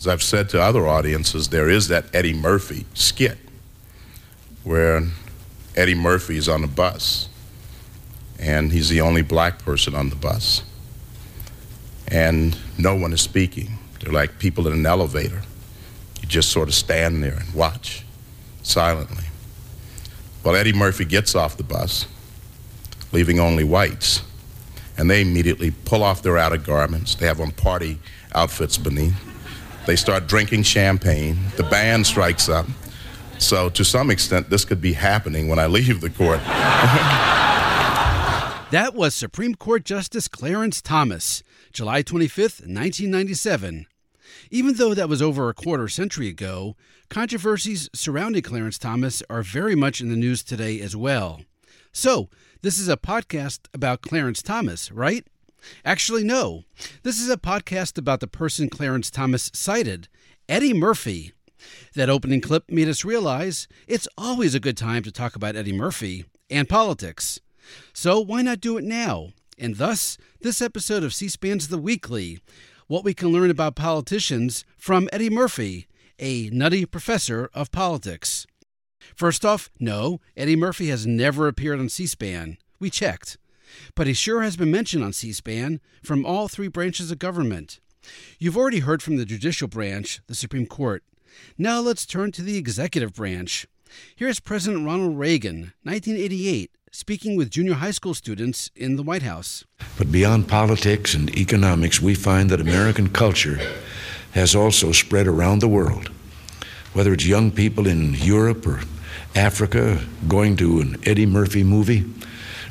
As I've said to other audiences, there is that Eddie Murphy skit where Eddie Murphy is on the bus and he's the only black person on the bus. And no one is speaking. They're like people in an elevator. You just sort of stand there and watch silently. Well, Eddie Murphy gets off the bus, leaving only whites, and they immediately pull off their outer garments. They have on party outfits beneath. They start drinking champagne. The band strikes up. So, to some extent, this could be happening when I leave the court. that was Supreme Court Justice Clarence Thomas, July 25th, 1997. Even though that was over a quarter century ago, controversies surrounding Clarence Thomas are very much in the news today as well. So, this is a podcast about Clarence Thomas, right? Actually, no. This is a podcast about the person Clarence Thomas cited, Eddie Murphy. That opening clip made us realize it's always a good time to talk about Eddie Murphy and politics. So why not do it now? And thus, this episode of C SPAN's The Weekly What We Can Learn About Politicians from Eddie Murphy, a nutty professor of politics. First off, no, Eddie Murphy has never appeared on C SPAN. We checked. But he sure has been mentioned on C SPAN from all three branches of government. You've already heard from the judicial branch, the Supreme Court. Now let's turn to the executive branch. Here's President Ronald Reagan, 1988, speaking with junior high school students in the White House. But beyond politics and economics, we find that American culture has also spread around the world. Whether it's young people in Europe or Africa going to an Eddie Murphy movie,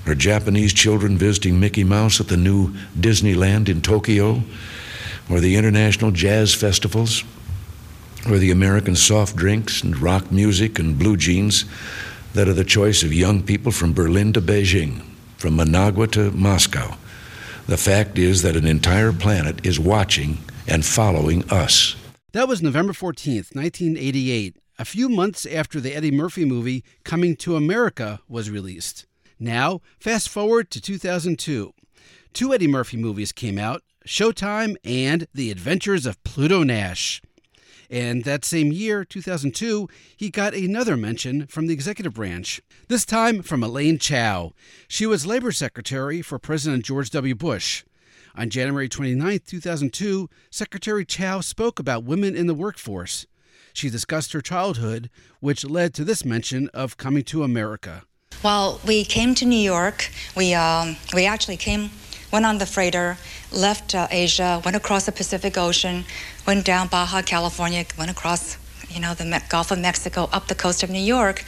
or Japanese children visiting Mickey Mouse at the new Disneyland in Tokyo, or the international jazz festivals, or the American soft drinks and rock music and blue jeans that are the choice of young people from Berlin to Beijing, from Managua to Moscow. The fact is that an entire planet is watching and following us. That was November 14th, 1988, a few months after the Eddie Murphy movie Coming to America was released. Now, fast forward to 2002. Two Eddie Murphy movies came out Showtime and The Adventures of Pluto Nash. And that same year, 2002, he got another mention from the executive branch, this time from Elaine Chao. She was labor secretary for President George W. Bush. On January 29, 2002, Secretary Chao spoke about women in the workforce. She discussed her childhood, which led to this mention of coming to America. Well, we came to New York. We, um, we actually came went on the freighter, left uh, Asia, went across the Pacific Ocean, went down Baja California, went across you know the Gulf of Mexico, up the coast of New York,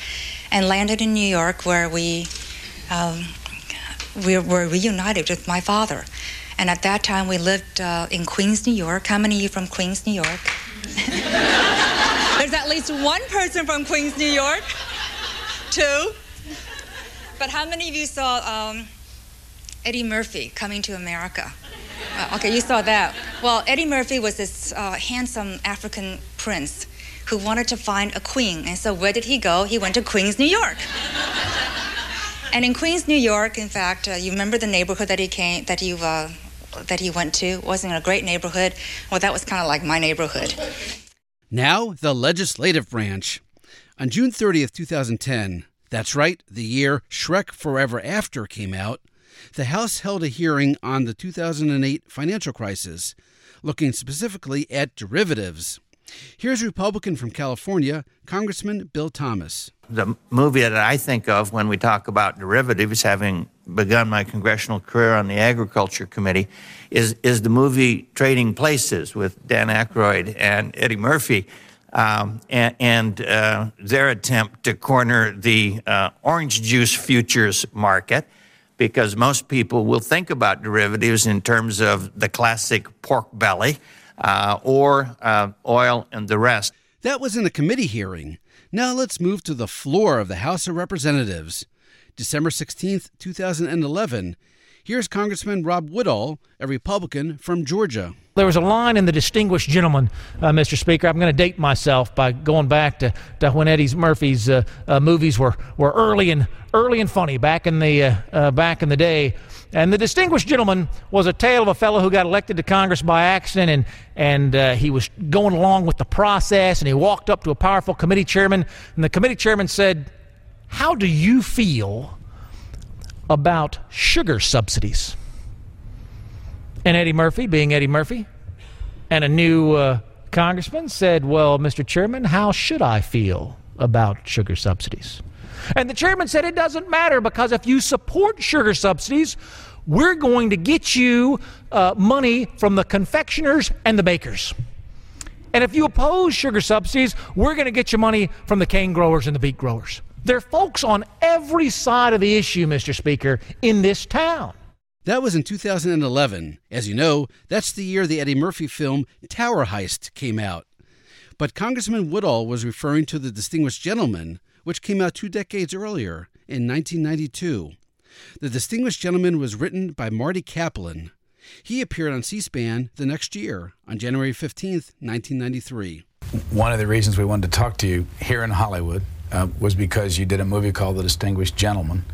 and landed in New York where we um, we were reunited with my father. And at that time, we lived uh, in Queens, New York. How many of you from Queens, New York? There's at least one person from Queens, New York. Two. But how many of you saw um, Eddie Murphy coming to America. Uh, okay, you saw that. Well, Eddie Murphy was this uh, handsome African prince who wanted to find a queen. And so where did he go? He went to Queens, New York. and in Queens, New York, in fact, uh, you remember the neighborhood that he came, that he, uh, that he went to? Wasn't a great neighborhood. Well, that was kind of like my neighborhood. Now, the legislative branch. On June 30th, 2010, that's right, the year Shrek Forever After came out, the House held a hearing on the 2008 financial crisis, looking specifically at derivatives. Here's Republican from California, Congressman Bill Thomas. The movie that I think of when we talk about derivatives, having begun my congressional career on the Agriculture Committee, is, is the movie Trading Places with Dan Aykroyd and Eddie Murphy. Um, and, and uh, their attempt to corner the uh, orange juice futures market because most people will think about derivatives in terms of the classic pork belly uh, or uh, oil and the rest. That was in the committee hearing. Now let's move to the floor of the House of Representatives. December 16, 2011. Here's Congressman Rob Woodall, a Republican from Georgia. There was a line in The Distinguished Gentleman, uh, Mr. Speaker. I'm going to date myself by going back to, to when Eddie Murphy's uh, uh, movies were, were early and early and funny back in the uh, uh, back in the day. And The Distinguished Gentleman was a tale of a fellow who got elected to Congress by accident, and and uh, he was going along with the process, and he walked up to a powerful committee chairman, and the committee chairman said, "How do you feel about sugar subsidies?" And Eddie Murphy, being Eddie Murphy, and a new uh, congressman said, Well, Mr. Chairman, how should I feel about sugar subsidies? And the chairman said, It doesn't matter because if you support sugar subsidies, we're going to get you uh, money from the confectioners and the bakers. And if you oppose sugar subsidies, we're going to get you money from the cane growers and the beet growers. There are folks on every side of the issue, Mr. Speaker, in this town. That was in 2011. As you know, that's the year the Eddie Murphy film Tower Heist came out. But Congressman Woodall was referring to The Distinguished Gentleman, which came out two decades earlier, in 1992. The Distinguished Gentleman was written by Marty Kaplan. He appeared on C SPAN the next year, on January 15, 1993. One of the reasons we wanted to talk to you here in Hollywood uh, was because you did a movie called The Distinguished Gentleman.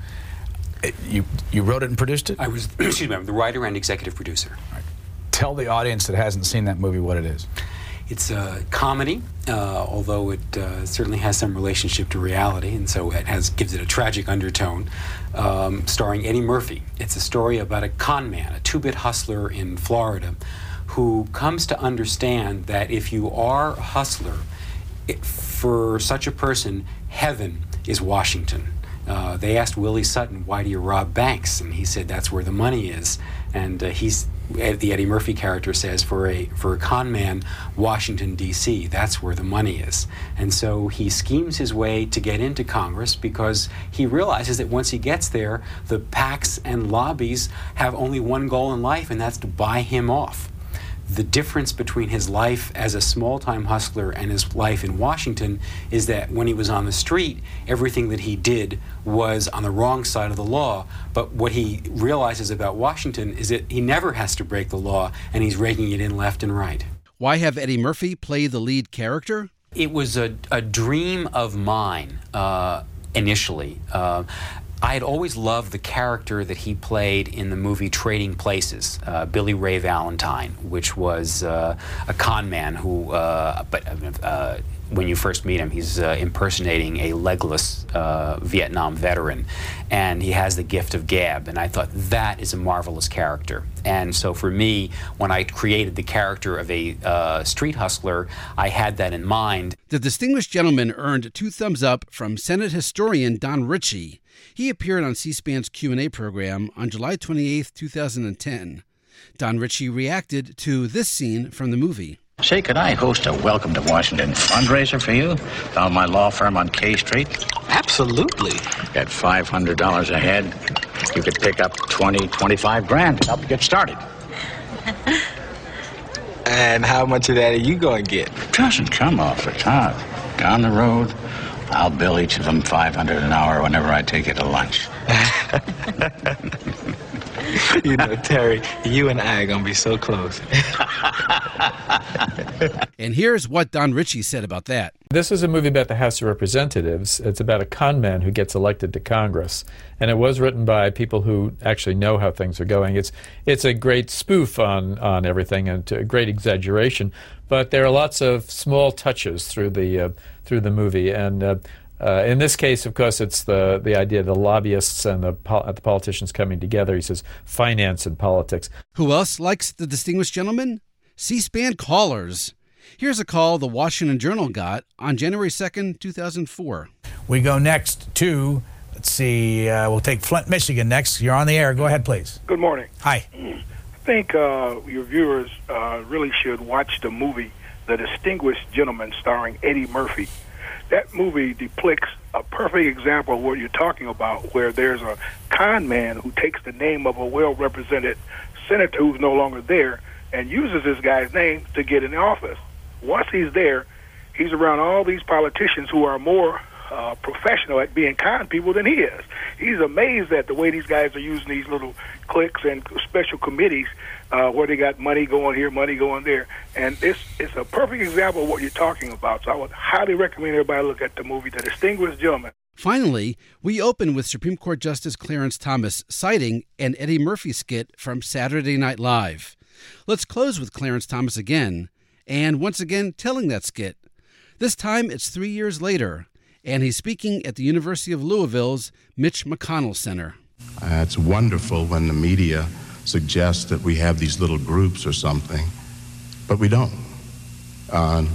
It, you, you wrote it and produced it? I was, excuse me, I'm the writer and executive producer. Right. Tell the audience that hasn't seen that movie what it is. It's a comedy, uh, although it uh, certainly has some relationship to reality, and so it has gives it a tragic undertone. Um, starring Eddie Murphy. It's a story about a con man, a two-bit hustler in Florida, who comes to understand that if you are a hustler, it, for such a person, heaven is Washington. Uh, they asked Willie Sutton, "Why do you rob banks?" And he said, "That's where the money is." And uh, he's the Eddie Murphy character says, for a for a con man, Washington D.C. That's where the money is. And so he schemes his way to get into Congress because he realizes that once he gets there, the PACs and lobbies have only one goal in life, and that's to buy him off the difference between his life as a small time hustler and his life in Washington is that when he was on the street, everything that he did was on the wrong side of the law. But what he realizes about Washington is that he never has to break the law and he's raking it in left and right. Why have Eddie Murphy play the lead character? It was a, a dream of mine uh, initially. Uh, I had always loved the character that he played in the movie Trading Places, uh, Billy Ray Valentine, which was uh, a con man who, uh, but uh, when you first meet him, he's uh, impersonating a legless uh, Vietnam veteran, and he has the gift of gab. And I thought that is a marvelous character. And so for me, when I created the character of a uh, street hustler, I had that in mind. The distinguished gentleman earned two thumbs up from Senate historian Don Ritchie. He appeared on C-SPAN's Q&A program on July 28, 2010. Don Ritchie reacted to this scene from the movie. Say, could I host a Welcome to Washington fundraiser for you? Found my law firm on K Street. Absolutely. At $500 a head, you could pick up 20, 25 grand to help you get started. and how much of that are you going to get? Doesn't come off the top. Down the road, I'll bill each of them 500 an hour whenever I take you to lunch. you know, Terry, you and I are going to be so close. and here's what Don Ritchie said about that. This is a movie about the House of Representatives. It's about a con man who gets elected to Congress. And it was written by people who actually know how things are going. It's, it's a great spoof on, on everything and a great exaggeration. But there are lots of small touches through the, uh, through the movie. And uh, uh, in this case, of course, it's the, the idea of the lobbyists and the, the politicians coming together. He says finance and politics. Who else likes the distinguished gentleman? C SPAN callers. Here's a call the Washington Journal got on January 2nd, 2004. We go next to, let's see, uh, we'll take Flint, Michigan next. You're on the air. Go ahead, please. Good morning. Hi. I think uh, your viewers uh, really should watch the movie The Distinguished Gentleman starring Eddie Murphy that movie depicts a perfect example of what you're talking about, where there's a con man who takes the name of a well represented senator who's no longer there and uses this guy's name to get in office. Once he's there, he's around all these politicians who are more uh, professional at being con people than he is. He's amazed at the way these guys are using these little cliques and special committees uh, where they got money going here, money going there, and it's it's a perfect example of what you're talking about. So I would highly recommend everybody look at the movie, The Distinguished Gentleman. Finally, we open with Supreme Court Justice Clarence Thomas citing an Eddie Murphy skit from Saturday Night Live. Let's close with Clarence Thomas again, and once again telling that skit. This time it's three years later, and he's speaking at the University of Louisville's Mitch McConnell Center. Uh, it's wonderful when the media suggests that we have these little groups or something, but we don't. Uh,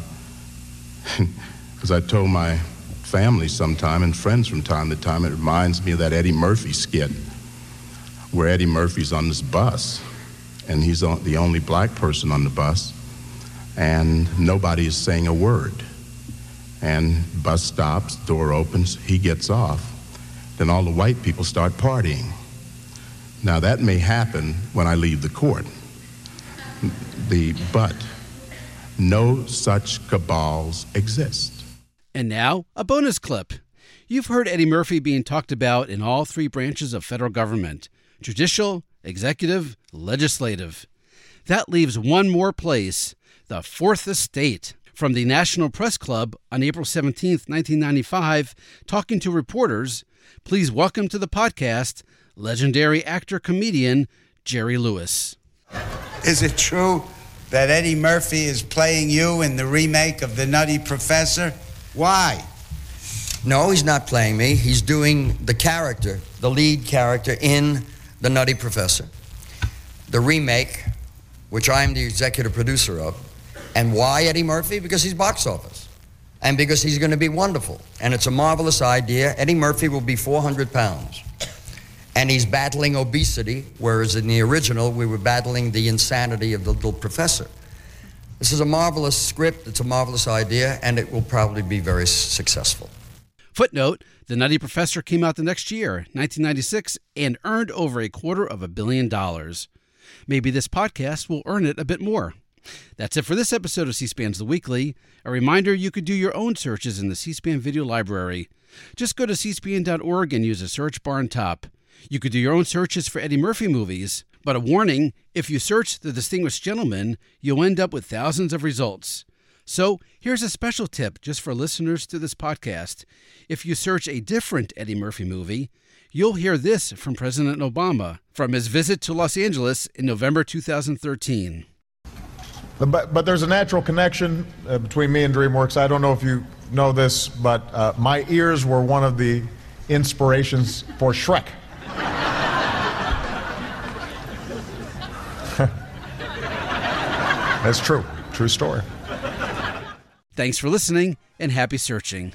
as I told my family sometime and friends from time to time, it reminds me of that Eddie Murphy skit where Eddie Murphy's on this bus and he's the only black person on the bus and nobody is saying a word. And bus stops, door opens, he gets off. Then all the white people start partying. Now that may happen when I leave the court. The but no such cabals exist. And now, a bonus clip. You've heard Eddie Murphy being talked about in all three branches of federal government judicial, executive, legislative. That leaves one more place the Fourth Estate. From the National Press Club on April 17, 1995, talking to reporters, please welcome to the podcast legendary actor comedian Jerry Lewis. Is it true that Eddie Murphy is playing you in the remake of The Nutty Professor? Why? No, he's not playing me. He's doing the character, the lead character in The Nutty Professor. The remake, which I'm the executive producer of. And why Eddie Murphy? Because he's box office. And because he's going to be wonderful. And it's a marvelous idea. Eddie Murphy will be 400 pounds and he's battling obesity, whereas in the original, we were battling the insanity of the little professor. This is a marvelous script, it's a marvelous idea, and it will probably be very successful. Footnote The Nutty Professor came out the next year, 1996, and earned over a quarter of a billion dollars. Maybe this podcast will earn it a bit more. That's it for this episode of C SPAN's The Weekly. A reminder you could do your own searches in the C SPAN video library. Just go to cspan.org and use the search bar on top. You could do your own searches for Eddie Murphy movies, but a warning if you search The Distinguished Gentleman, you'll end up with thousands of results. So, here's a special tip just for listeners to this podcast. If you search a different Eddie Murphy movie, you'll hear this from President Obama from his visit to Los Angeles in November 2013. But, but there's a natural connection uh, between me and DreamWorks. I don't know if you know this, but uh, my ears were one of the inspirations for Shrek. That's true. True story. Thanks for listening and happy searching.